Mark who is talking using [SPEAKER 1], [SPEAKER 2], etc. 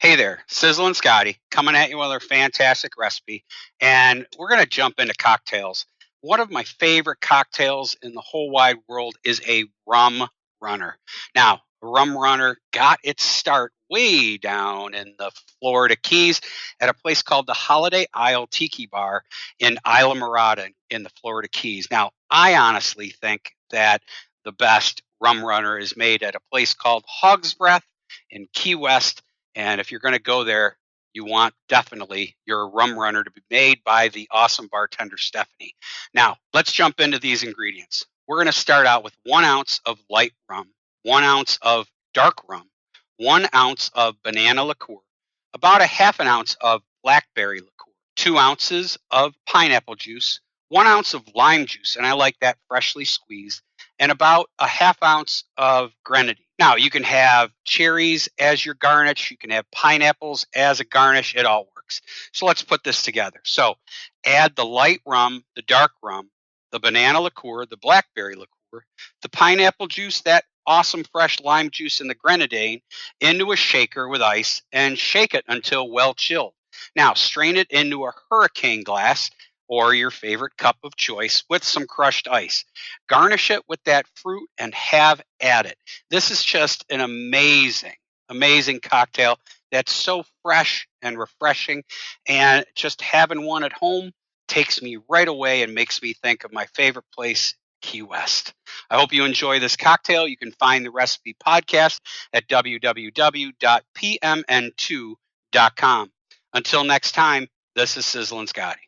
[SPEAKER 1] Hey there, Sizzlin Scotty coming at you with our fantastic recipe. And we're going to jump into cocktails. One of my favorite cocktails in the whole wide world is a rum runner. Now, rum runner got its start way down in the Florida Keys at a place called the Holiday Isle Tiki Bar in Islamorada in the Florida Keys. Now, I honestly think that the best rum runner is made at a place called Hog's Breath in Key West and if you're going to go there, you want definitely your rum runner to be made by the awesome bartender Stephanie. Now, let's jump into these ingredients. We're going to start out with one ounce of light rum, one ounce of dark rum, one ounce of banana liqueur, about a half an ounce of blackberry liqueur, two ounces of pineapple juice, one ounce of lime juice, and I like that freshly squeezed, and about a half ounce of grenadine. Now, you can have cherries as your garnish, you can have pineapples as a garnish, it all works. So let's put this together. So add the light rum, the dark rum, the banana liqueur, the blackberry liqueur, the pineapple juice, that awesome fresh lime juice, and the grenadine into a shaker with ice and shake it until well chilled. Now, strain it into a hurricane glass or your favorite cup of choice with some crushed ice. Garnish it with that fruit and have at it. This is just an amazing, amazing cocktail that's so fresh and refreshing. And just having one at home takes me right away and makes me think of my favorite place, Key West. I hope you enjoy this cocktail. You can find the recipe podcast at www.pmn2.com. Until next time, this is Sizzlin Scotty.